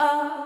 oh.